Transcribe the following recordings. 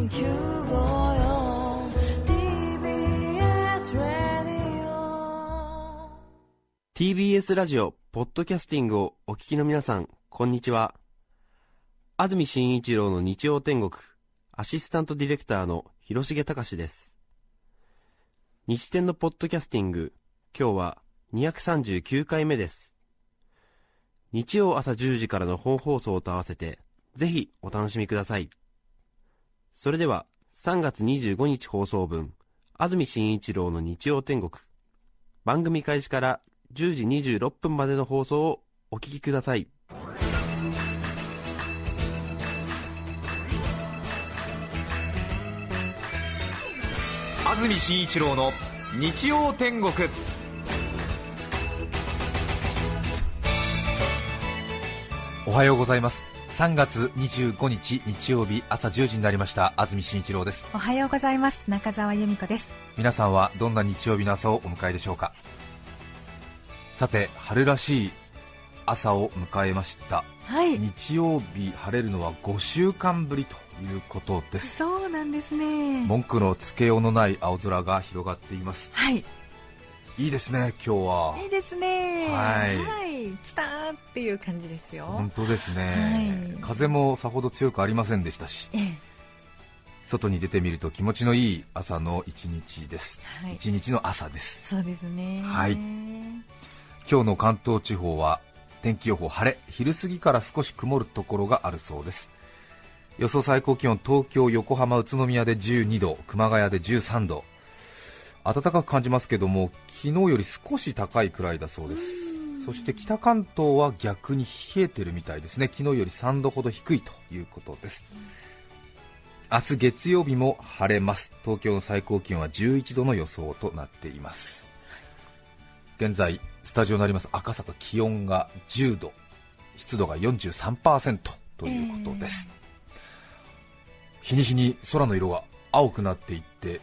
TBS ラディオ TBS ラジオ、ポッドキャスティングをお聞きの皆さん、こんにちは。安住紳一郎の日曜天国、アシスタントディレクターの広重隆です。日天のポッドキャスティング、今日は239回目です。日曜朝10時からの本放送と合わせて、ぜひお楽しみください。それでは、3月25日放送分、安住紳一郎の日曜天国、番組開始から10時26分までの放送をお聞きください。安住紳一郎の日曜天国。おはようございます。3月25日日曜日朝10時になりました。安住紳一郎です。おはようございます。中澤由美子です。皆さんはどんな日曜日の朝をお迎えでしょうか？さて春らしい朝を迎えました。はい。日曜日晴れるのは5週間ぶりということです。そうなんですね。文句のつけようのない青空が広がっています。はいいいですね今日は。いいですね。はい。い。来たーっていう感じですよ。本当ですね、はい。風もさほど強くありませんでしたしええ。外に出てみると気持ちのいい朝の一日です、はい。一日の朝です。そうですね。はい。今日の関東地方は天気予報晴れ。昼過ぎから少し曇るところがあるそうです。予想最高気温東京横浜宇都宮で12度熊谷で13度暖かく感じますけども昨日より少し高いくらいだそうです。そして北関東は逆に冷えてるみたいですね。昨日より3度ほど低いということです。明日月曜日も晴れます。東京の最高気温は11度の予想となっています。現在スタジオになります。赤坂気温が10度。湿度が43%ということです、日に日に空の色が青くなっていって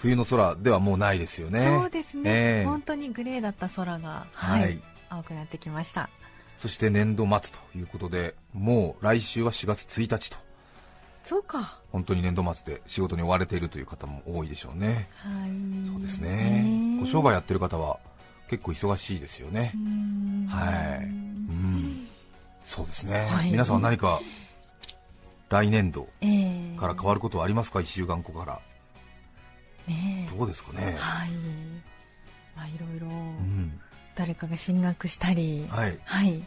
冬の空ではもうないですよね。そうですね、ええ。本当にグレーだった空がははい。い、青くなってきました。そして年度末ということでもう来週は4月1日と。そうか。本当に年度末で仕事に追われているという方も多いでしょうね。はい。そうですね、ご商売やってる方は結構忙しいですよね。う、ん。はい、うん、そうですね、はい。皆さんは何か来年度ええ。から変わることはありますか、1週間後から、ね。えどうですかね、はい。まあいろいろうん、誰かが進学したりはい、はい。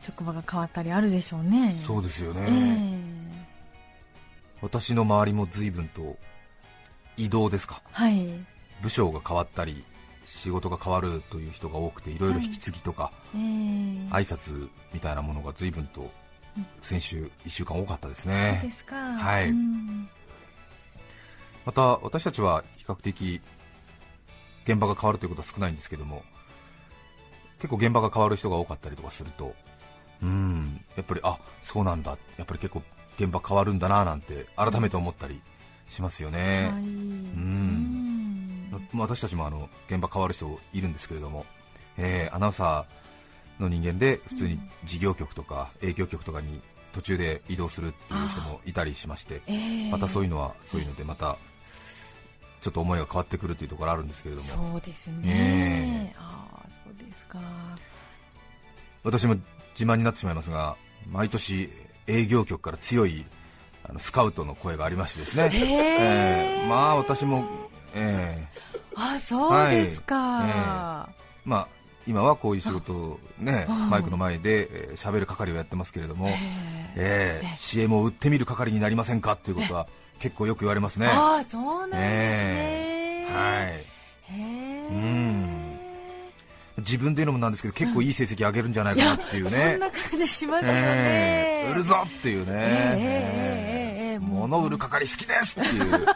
職場が変わったりあるでしょうね。そうですよね、ええ。私の周りも随分と移動ですか、はい。部署が変わったり、仕事が変わるという人が多くて、いろいろ引き継ぎとか、ええ。挨拶みたいなものが随分と先週1週間多かったですそうねで。すか。はい。うんまた私たちは比較的現場が変わるということは少ないんですけども結構現場が変わる人が多かったりとかするとうんやっぱりあそうなんだ。やっぱり結構現場変わるんだななんて改めて思ったりしますよね、はい。うん。ま私たちもあの現場変わる人いるんですけれども、えーアナウンサーの人間で普通に事業局とか営業局とかに途中で移動するっていう人もいたりしましてええまたそういうのはそういうのでまたちょっと思いが変わってくるというところあるんですけれども。そうですえねああそうですか。私も自慢になってしまいますが毎年営業局から強いあのスカウトの声がありましてですね、へえ。えーまあ私も、えあそうですか、はい。ーまあ今はこういう仕事ね、マイクの前で喋、えー、る係をやってますけれども、えー、えー、CM を売ってみる係になりませんか？ということは結構よく言われますね。あそうなんですね、え。ー、はい。うん。自分で言うのもなんですけど結構いい成績上げるんじゃないかなっていうね、うん、そんな感じしますね、えー、売るぞっていうね、え、え、物売る係好きですっていう。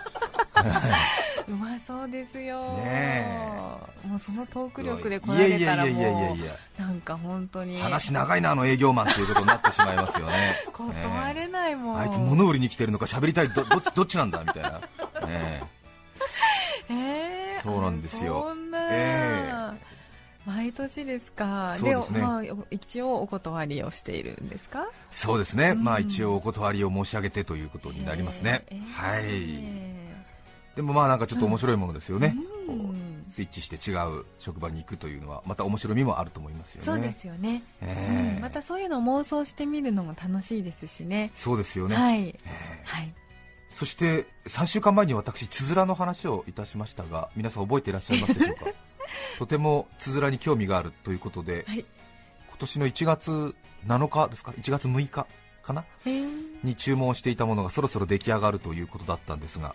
うまそうですよ、ねもうそのトーク力で来られたらいやいやいやいやもいや。うなんか本当に。話長いなあの営業マンっていうことになってしまいますよね。断れないもん、あいつ物売りに来てるのか喋りたい。どどっちどっちなんだみたいな、ねえ。ー そうなんですよ。そんな、え毎年ですか。そうですね。まあ、一応お断りをしているんですか？そうですね、うん。まあ一応お断りを申し上げてということになりますね、えーはい。えでもまあなんかちょっと面白いものですよね、うんスイッチして違う職場に行くというのはまた面白みもあると思いますよね。そうですよね、ええ。うんまたそういうのを妄想してみるのも楽しいですしね。そうですよね、はい、ええ。はい、そして3週間前に私つづらの話をいたしましたが皆さん覚えていらっしゃいますでしょうか？とてもつづらに興味があるということで、はい。今年の1月7日ですか？1月6日かな？えー。に注文していたものがそろそろ出来上がるということだったんですが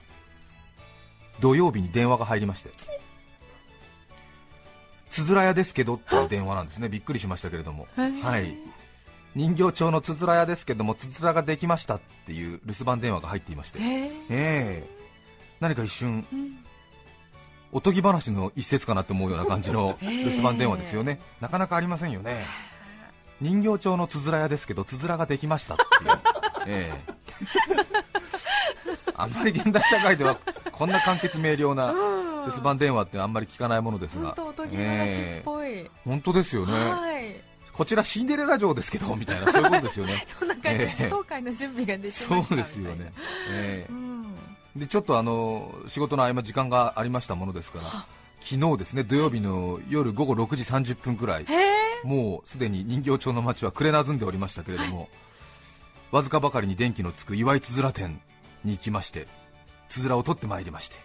土曜日に電話が入りましてつづら屋ですけどっていう電話なんですね。びっくりしましたけれども、はい、人形町のつづら屋ですけどもつづらができましたっていう留守番電話が入っていまして、えー。ええ。何か一瞬うん。おとぎ話の一節かなって思うような感じの 留守番電話ですよね、なかなかありませんよね。人形町のつづら屋ですけどつづらができましたっていう、ええ。あんまり現代社会ではこんな簡潔明瞭な留守番電話ってあんまり聞かないものですが。本当ええぽい、本当ですよね、はい。こちらシンデレラ城ですけどみたいなそういうことですよね。そんな感じでええ。東海の準備ができそうですよね、ええ。うん。でちょっとあの仕事の合間時間がありましたものですから昨日ですね土曜日の夜午後6時30分くらいもうすでに人形町の街は暮れなずんでおりましたけれども、わずかばかりに電気のつく岩井つづら店に行きましてつづらを取ってまいりまして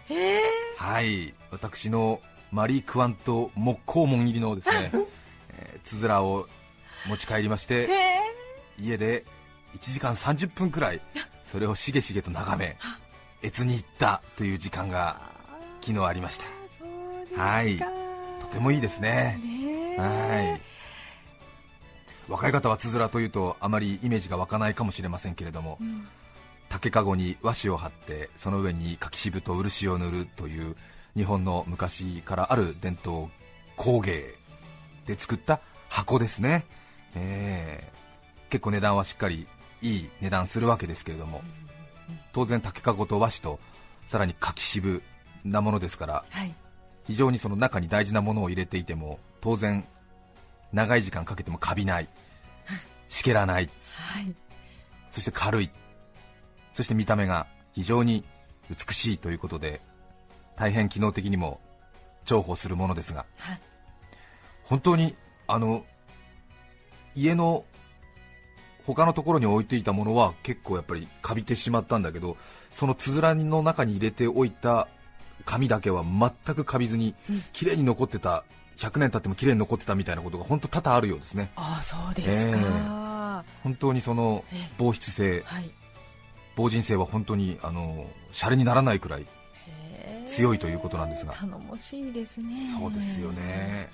はい。私のマリー・クワント木工門入りのですね、えーつづらを持ち帰りましへてえ家で1時間30分くらいそれをしげしげと眺め越に行ったという時間が昨日ありました。はい。とてもいいですね。はい。若い方はつづらというとあまりイメージが湧かないかもしれませんけれどもうん竹籠に和紙を貼ってその上に柿渋と漆を塗るという日本の昔からある伝統工芸で作った箱ですね、えー結構値段はしっかりいい値段するわけですけれども。当然竹籠と和紙とさらに柿渋なものですからはい。非常にその中に大事なものを入れていても当然長い時間かけてもカビない。しけらない。はい。そして軽いそして見た目が非常に美しいということで大変機能的にも重宝するものですがはい。本当にあの家の他のところに置いていたものは結構やっぱりカビてしまったんだけどそのつづらの中に入れておいた紙だけは全くカビずにうん。綺麗に残ってた100年経っても綺麗に残ってたみたいなことが本当多々あるようですね。ああそうですか、本当にそのええ。防湿性はい防塵性は本当にあのシャレにならないくらい強いということなんですが。頼もしいですね。そうですよね。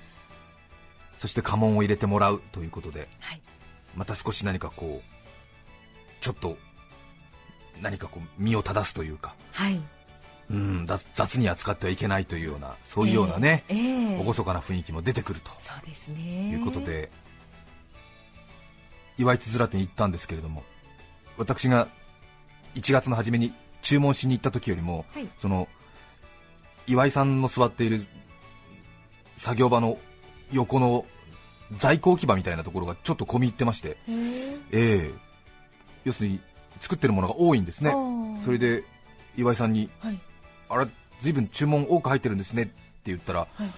そして家紋を入れてもらうということではい。また少し何かこうちょっと何かこう身を正すというかはい。うん雑雑に扱ってはいけないというようなそういうようなね、ええ。ええ厳かな雰囲気も出てくると。そうですね。いうことで、岩井つづら店に行ったんですけれども私が1月の初めに注文しに行った時よりも、はい。その岩井さんの座っている作業場の横の在庫置き場みたいなところがちょっと込み入ってまして、へえええ。要するに作ってるものが多いんですね。それで岩井さんにはい。あれずいぶん注文多く入ってるんですねって言ったら、はい。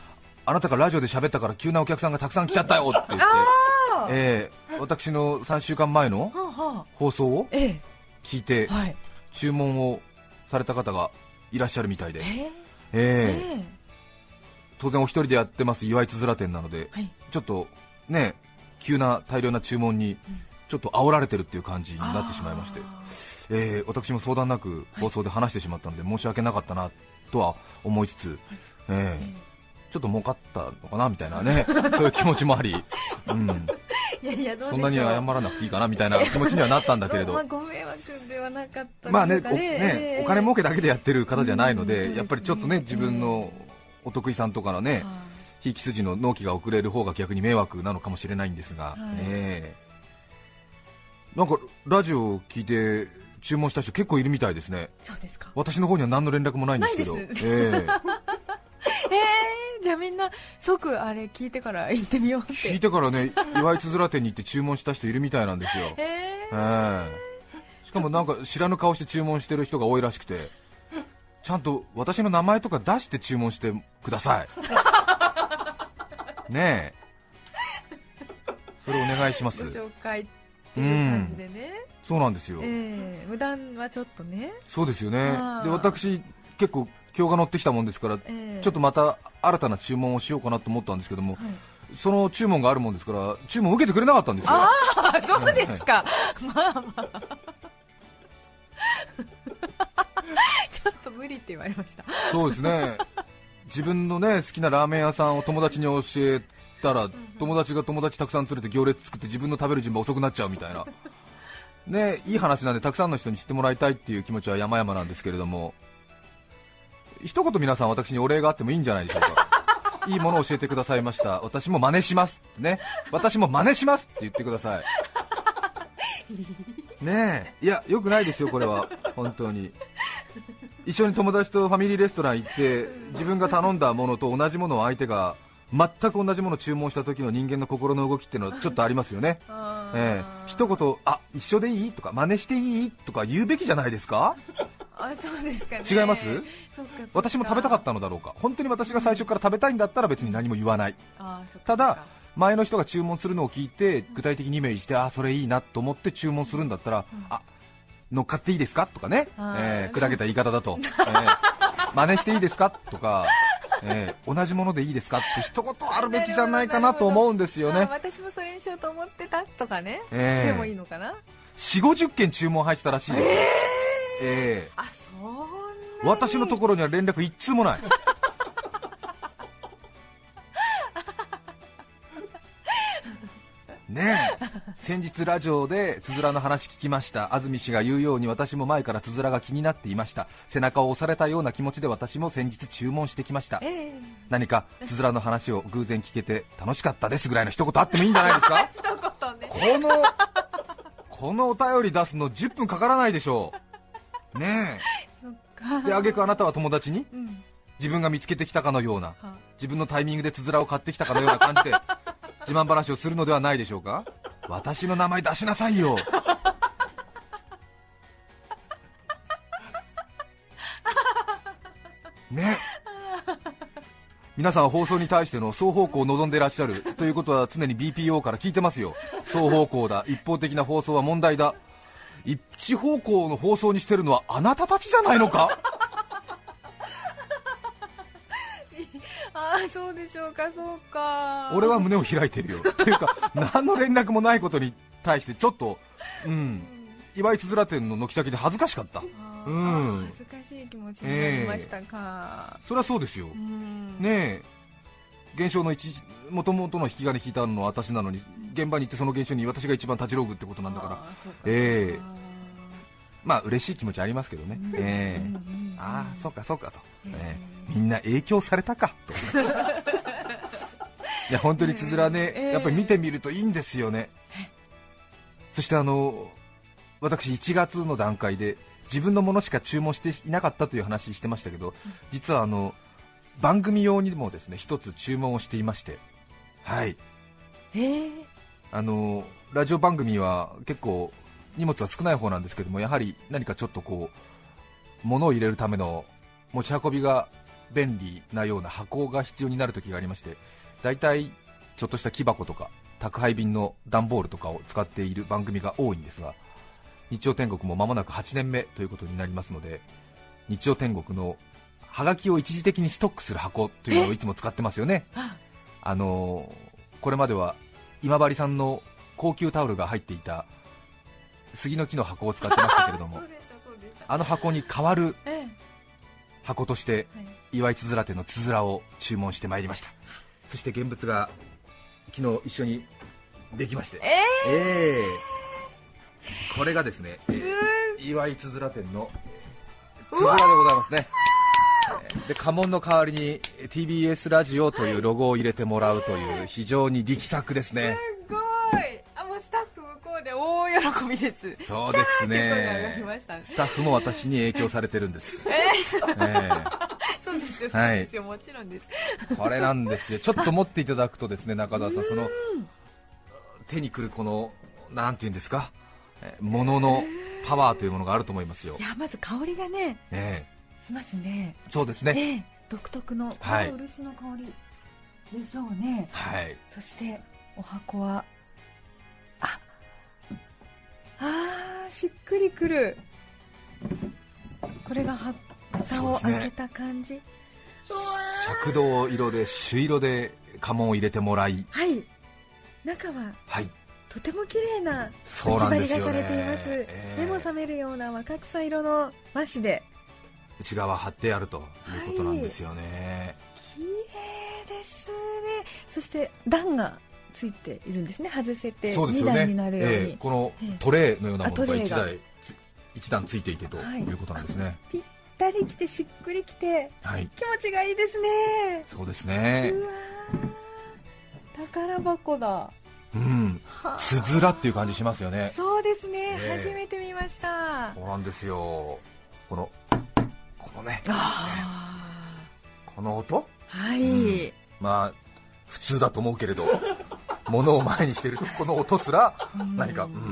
あなたがラジオで喋ったから急なお客さんがたくさん来ちゃったよって言って、ええ。私の3週間前の放送をえ聞いてえはい。注文をされた方がいらっしゃるみたいで、えええええ当然お一人でやってます岩井つづら店なのではい。ちょっとね急な大量な注文にちょっと煽られてるっていう感じになってしまいまして、あえー私も相談なく放送で話してしまったので申し訳なかったなとは思いつつ、えーー。えちょっと儲かったのかなみたいなね そういう気持ちもあり、うん、えいやいやそんなに謝らなくていいかなみたいな 気持ちにはなったんだけれど。まあ、ご迷惑ではなかったまあねおねお金儲けだけでやってる方じゃないので、うんやっぱりちょっとね自分のお得意さんとかのね、はひいき筋の納期が遅れる方が逆に迷惑なのかもしれないんですが、はい。ええ。なんかラジオを聞いて注文した人結構いるみたいですね。いそうですか。私の方には何の連絡もないんですけど。ないです。ええ。えー、じゃあみんな即あれ聞いてから行ってみようって。聞いてからね岩井つづら店に行って注文した人いるみたいなんですよ。えええ。しかもなんか知らぬ顔して注文してる人が多いらしくてちゃんと私の名前とか出して注文してください。ねえ。それお願いしまー、す。ご紹介っていう感じでね、そうなんですよ、えー、無断はちょっとね、そうですよね。で私結構今日が乗ってきたもんですから、えーちょっとまた新たな注文をしようかなと思ったんですけども、はい。その注文があるもんですから注文受けてくれなかったんですよ。ああそうですか、まあまあ。ちょっと無理って言われました。そうですね。自分のね好きなラーメン屋さんを友達に教えたら友達が友達たくさん連れて行列作って自分の食べる順番遅くなっちゃうみたいな。ねいい話なんでたくさんの人に知ってもらいたいっていう気持ちは山々なんですけれども一言皆さん私にお礼があってもいいんじゃないでしょうか。いいものを教えてくださいました。私も真似しますね。私も真似しますって言ってください。ね。え。いやよくないですよこれは。本当に。一緒に友達とファミリーレストラン行って自分が頼んだものと同じものを相手が全く同じものを注文した時の人間の心の動きっていうのはちょっとありますよね、ええ。一言、あ一緒でいいとか真似していいとか言うべきじゃないですか？あそうですかね。違います？私も食べたかったのだろうか。本当に私が最初から食べたいんだったら別に何も言わない。あーそっかただ前の人が注文するのを聞いて具体的にイメージしてあそれいいなと思って注文するんだったら、あ乗っかっていいですか？とかね、えー砕けた言い方だと、えー真似していいですか？とか、えー同じものでいいですか？って一言あるべきじゃないかなと思うんですよあね私もそれにしようと思ってたとかね、ええでもいいのかな？4 5 0件注文入ってたらしいですよ、えあそん私のところには連絡一通もない。ねえ。先日ラジオでつづらの話聞きました。安住氏が言うように私も前からつづらが気になっていました。背中を押されたような気持ちで私も先日注文してきました。ええ。何かつづらの話を偶然聞けて楽しかったですぐらいの一言あってもいいんじゃないですか？一言ねこのこのお便り出すの10分かからないでしょうねそっか。えで挙句あなたは友達に？うん。自分が見つけてきたかのような。は自分のタイミングでつづらを買ってきたかのような感じで 自慢話をするのではないでしょうか？私の名前出しなさいよ。ね。皆さんは放送に対しての双方向を望んでいらっしゃるということは常に BPO から聞いてますよ。双方向だ。一方的な放送は問題だ一方向の放送にしてるのはあなたたちじゃないのか？ああそうでしょうかそうか。俺は胸を開いてるよ。っていうか何の連絡もないことに対してちょっとうん。岩井つづら店の軒先で恥ずかしかった。うん。恥ずかしい気持ちになりましたか、それはそうですよ。うん。ねえ。現象の一もともとの引き金引いたのは私なのに現場に行ってその現象に私が一番立ちログってことなんだから。ええそうかまあ嬉しい気持ちありますけどね、ええうん。うんうん。ああそうかそうかと、ええ。えみんな影響されたか。と いや本当につづらね、ええ。やっぱり見てみるといいんですよね、そしてあの私1月の段階で自分のものしか注文していなかったという話してましたけど実はあの番組用にもですね一つ注文をしていまして。はい。ええ。あのラジオ番組は結構荷物は少ない方なんですけどもやはり何かちょっとこう物を入れるための持ち運びが便利なような箱が必要になる時がありまして大体ちょっとした木箱とか宅配便の段ボールとかを使っている番組が多いんですが日曜天国も間もなく8年目ということになりますので日曜天国のハガキを一時的にストックする箱というのをいつも使ってますよね。あのこれまでは今治さんの高級タオルが入っていた杉の木の箱を使ってましたけれども あの箱に代わるえ箱として岩井つづら店のつづらを注文してまいりました。そして現物が昨日一緒にできまして。ええ。えこれがですね、えー岩井つづら店のつづらでございますね。えーで家紋の代わりに TBS ラジオというロゴを入れてもらうという非常に力作ですねすごいあもうスタッフ向こうで大喜びです。そうですね。スタッフも私に影響されてるんです、えええ。そそうですよ、はい。もちろんです。これなんですよ、ちょっと持っていただくとですね中澤さん、その手にくるこのなんていうんですか、えーもののパワーというものがあると思いますよ。い、やまず香りがねえしますね。えそうですね、ええ。独特の、はい。漆の香りでしょうね。はい、そしてお箱はああーしっくりくる。これがは蓋をそうですね。開けた感じ、赤銅色で朱色で家紋を入れてもらい、はい。中ははい、とても綺麗な内張りがされています、ええ。目も覚めるような若草色の和紙で。内側貼ってあるということなんですよね、綺麗ですね。そして段がついているんですね。外せて2そうですよね。段になるように、ええこのええ。トレーのようなものが1あトレーが。台つ一段ついていてとはい。いうことなんですね、ぴったりきてしっくりきてはい、気持ちがいいですね。そうですね。うわー。宝箱だ。うん。はあ。つづらっていう感じしますよね。そうですね、ええ。初めて見ました。そうなんですよ。このこのね。あこの音？ーはい、うん。まあ普通だと思うけれど物を前にしているとこの音すらうん。何かうん。うん。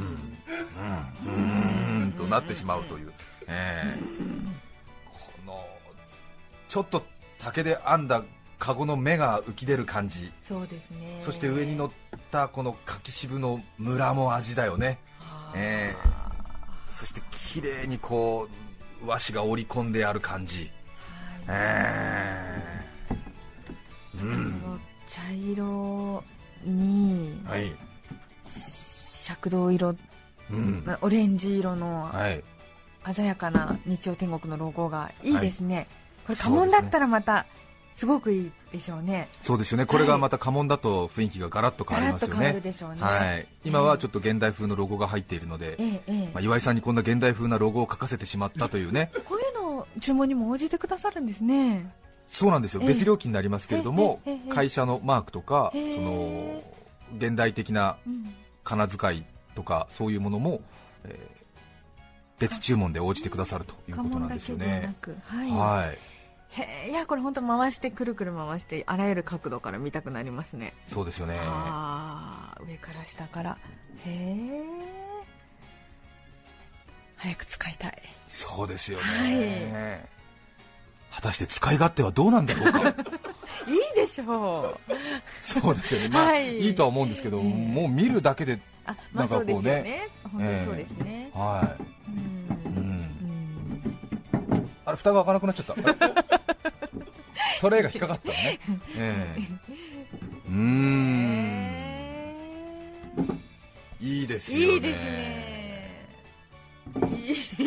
うん。うんとなってしまうという、ええ。このちょっと竹で編んだカゴの目が浮き出る感じ。そうですね。そして上に乗ったこの柿渋のムラも味だよね。あー。えそして綺麗にこう和紙が織り込んである感じ。ええ。うん。茶色にはい。赤銅色、うん。オレンジ色のはい。鮮やかな日曜天国のロゴがいいですね、これ家紋だったらまたすごくいいでしょうね。そうですよね。これがまた家紋だと雰囲気がガラッと変わりますよね。はい、今はちょっと現代風のロゴが入っているので、ええええ。まあ、岩井さんにこんな現代風なロゴを書かせてしまったというね。こういうのを注文にも応じてくださるんですねそうなんですよ、ええ。別料金になりますけれども、会社のマークとか、その現代的なうん。仮名遣いとかそういうものも、えー別注文で応じてくださるということなんですよね。はい、はい、へえいやこれ本当回してくるくる回してあらゆる角度から見たくなりますね。そうですよね。ああ上から下から。へえ早く使いたい。そうですよはね。果たして使い勝手はどうなんだろうか？いいでしょうそうですよね。まあ、はいい、いとは思うんですけど、ええもう見るだけで、あまあなんかこうねそうですよね本当にそうですね、はうい。うんん。うんあれ蓋が開かなくなっちゃった。トレイが引っかかったのね。ええうーん。いいですよね。いいですねいい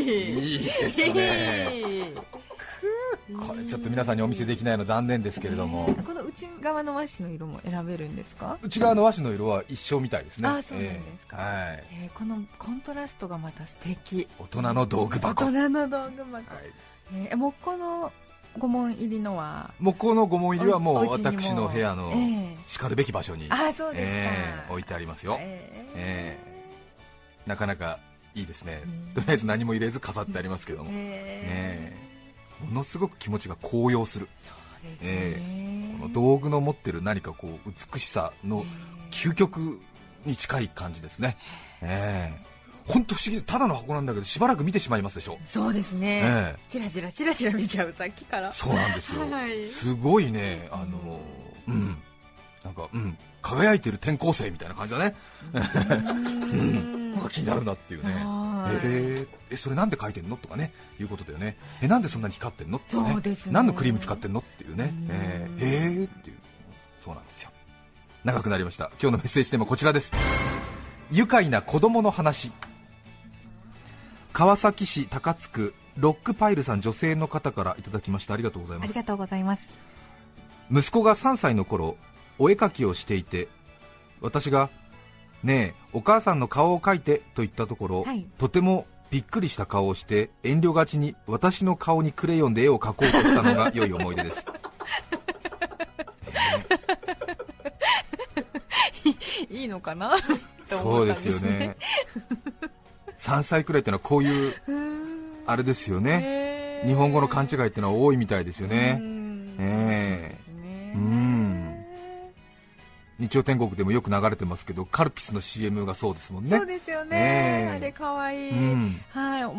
いいですね。これちょっと皆さんにお見せできないの残念ですけれども、この内側の和紙の色も選べるんですか、内側の和紙の色は一緒みたいですね。あそうなんですかええはい。えーこのコントラストがまた素敵大人の道具箱。はい。大人の道具箱、えー、木工の御門入りのは？木工の御門入りはもう私の部屋のええしかるべき場所に、あそうですか、ええ置いてありますよ。ええなかなかいいですねうん。とりあえず何も入れず飾ってありますけども。ねええものすごく気持ちが高揚する。そうですね、えこの道具の持ってる何かこう美しさの究極に近い感じですね。ええ。本当不思議でただの箱なんだけどしばらく見てしまいますでしょ。そうですね、ええ。チラチラチラチラ見ちゃうさっきから。そうなんですよ。はい。すごいね、あの、うん、なんか、うん、輝いてる転校生みたいな感じだね。うんなんか気になるなっていうね。はいえーえ、それなんで書いてんのとかね、いうことだよね。え、なんでそんなに光ってんのってね。ね何のクリーム使ってんのっていうねうん。えー、へーっていう。そうなんですよ。長くなりました。今日のメッセージテーマはこちらです。愉快な子供の話。川崎市高津区ロックパイルさん女性の方からいただきましたありがとうございますありがとうございます息子が3歳の頃お絵描きをしていて私が「ねえお母さんの顔を描いて」と言ったところ、はい。とてもびっくりした顔をして遠慮がちに私の顔にクレヨンで絵を描こうとしたのが良い思い出です。いいのかな？とそうですよね。3歳くらいってのはこういう あれですよね。日本語の勘違いってのは多いみたいですよね日曜天国でもよく流れてますけどカルピスの CM がそうですもんね。そうですよね、ええ。あれかわい。い、うん。はい。おお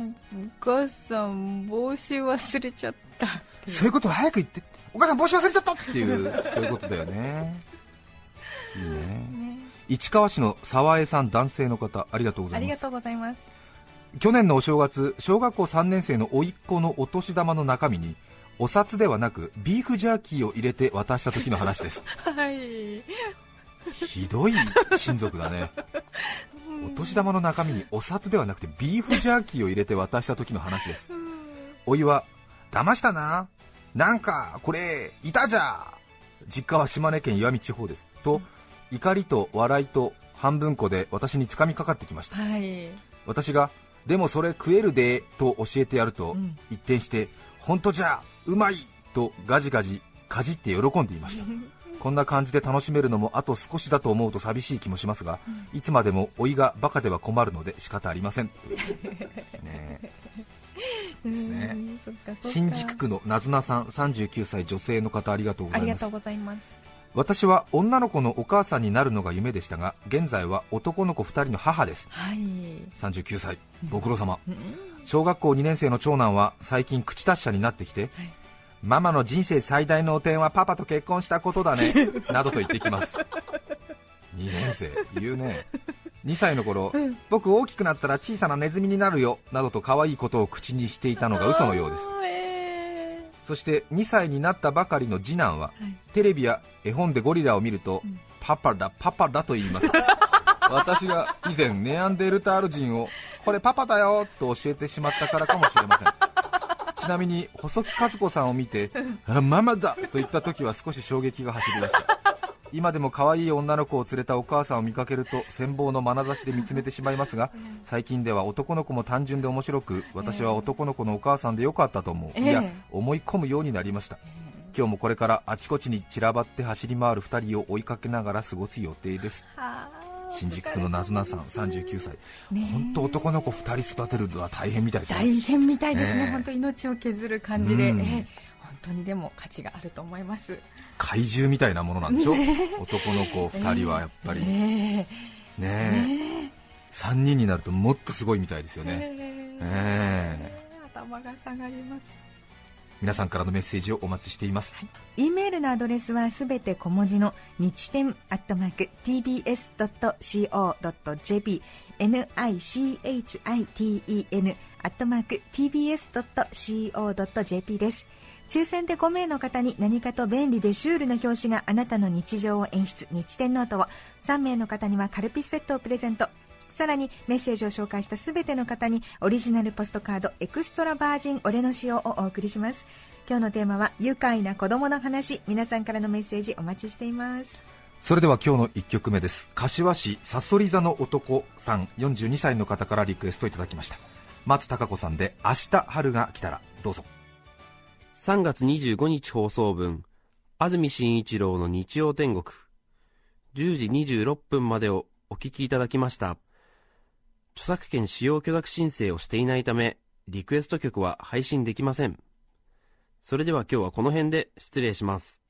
母さん帽子忘れちゃったそういうこと早く言って。お母さん帽子忘れちゃったっていうそういうことだよね。いいね。ね。市川市の沢江さん男性の方ありがとうござありがいますとうございます。去年のお正月小学校3年生の甥っ子のお年玉の中身にお札ではなくビーフジャーキーを入れて渡した時の話です。はいひどい親族だね。お年玉の中身にお札ではなくてビーフジャーキーを入れて渡した時の話です。おいは騙したな。なんかこれいたじゃ。実家は島根県石見地方です。と怒りと笑いと半分こで私につかみかかってきました。はい。私がでもそれ食えるでと教えてやると、うん。一転して本当じゃうまいとガジガジかじって喜んでいましたこんな感じで楽しめるのもあと少しだと思うと寂しい気もしますが、いつまでも老いがバカでは困るので仕方ありません。ね。えですね。新宿区のなずなさん39歳女性の方ありがとうございます。ありがとうございます。私は女の子のお母さんになるのが夢でしたが現在は男の子2人の母です。はい。39歳。ご苦労様。うん。小学校2年生の長男は最近口達者になってきてはいママの人生最大の汚点はパパと結婚したことだね。などと言ってきます。2年生。言うね。2歳の頃、僕大きくなったら小さなネズミになるよ。などと可愛いことを口にしていたのが嘘のようです。あーえそして2歳になったばかりの次男は、はい。テレビや絵本でゴリラを見ると、ん。パパだパパだと言います。私が以前ネアンデルタール人をこれパパだよと教えてしまったからかもしれませんちなみに細木和子さんを見て あママだと言った時は少し衝撃が走りました。今でも可愛い女の子を連れたお母さんを見かけると羨望の眼差しで見つめてしまいますが最近では男の子も単純で面白く私は男の子のお母さんでよかったと思う、ええ。いや思い込むようになりました。今日もこれからあちこちに散らばって走り回る2人を追いかけながら過ごす予定です新宿区のなずなさん39歳。本当男の子2人育てるのは大変みたいですね。大変みたいですね、ええ。本当命を削る感じで、うん。ええ。本当にでも価値があると思います。怪獣みたいなものなんでしょ、男の子2人はやっぱり。ねねえ。3人になるともっとすごいみたいですよえね、え。ええ。頭が下がります皆さんからのメッセージをお待ちしています、E メールのアドレスはすべて小文字の日天アットマーク tbs.co.jp nichiten アットマーク tbs.co.jp です。抽選で5名の方に何かと便利でシュールな表紙があなたの日常を演出。日天ノートを。3名の方にはカルピスセットをプレゼント。さらにメッセージを紹介したすべての方にオリジナルポストカードエクストラバージン俺の塩をお送りします。今日のテーマは愉快な子供の話。皆さんからのメッセージお待ちしています。それでは今日の1曲目です。柏市さそり座の男さん42歳の方からリクエストいただきました。松たか子さんで「明日春が来たら」どうぞ。3月25日放送分、安住紳一郎の日曜天国。10時26分までをお聞きいただきました。著作権使用許諾申請をしていないため、リクエスト曲は配信できません。それでは今日はこの辺で失礼します。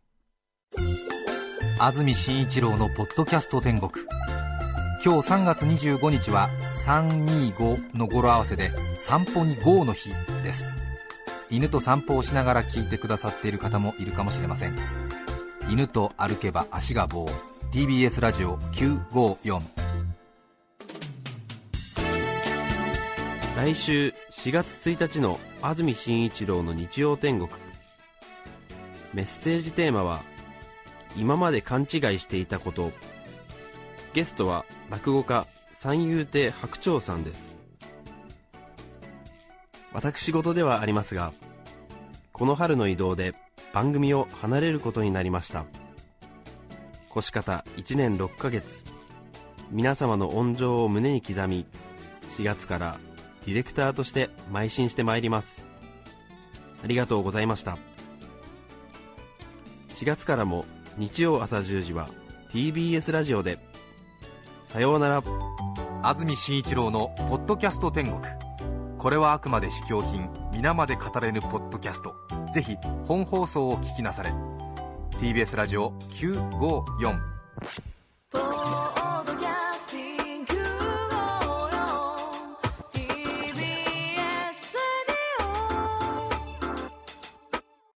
安住紳一郎のポッドキャスト天国。今日3月25日は325の語呂合わせで散歩に GO の日です。犬と散歩をしながら聞いてくださっている方もいるかもしれません。犬と歩けば足が棒。TBS ラジオ954来週4月1日の安住紳一郎の日曜天国。メッセージテーマは今まで勘違いしていたこと。ゲストは落語家三遊亭白鳥さんです。私事ではありますがこの春の移動で番組を離れることになりました。腰方1年6ヶ月。皆様の恩情を胸に刻み4月からディレクターとして邁進してまいります。ありがとうございました。4月からも日曜朝10時は TBS ラジオで。さようなら。安住紳一郎の「ポッドキャスト天国」これはあくまで試供品皆まで語れぬポッドキャスト。ぜひ本放送を聞きなされ。TBS ラジオ954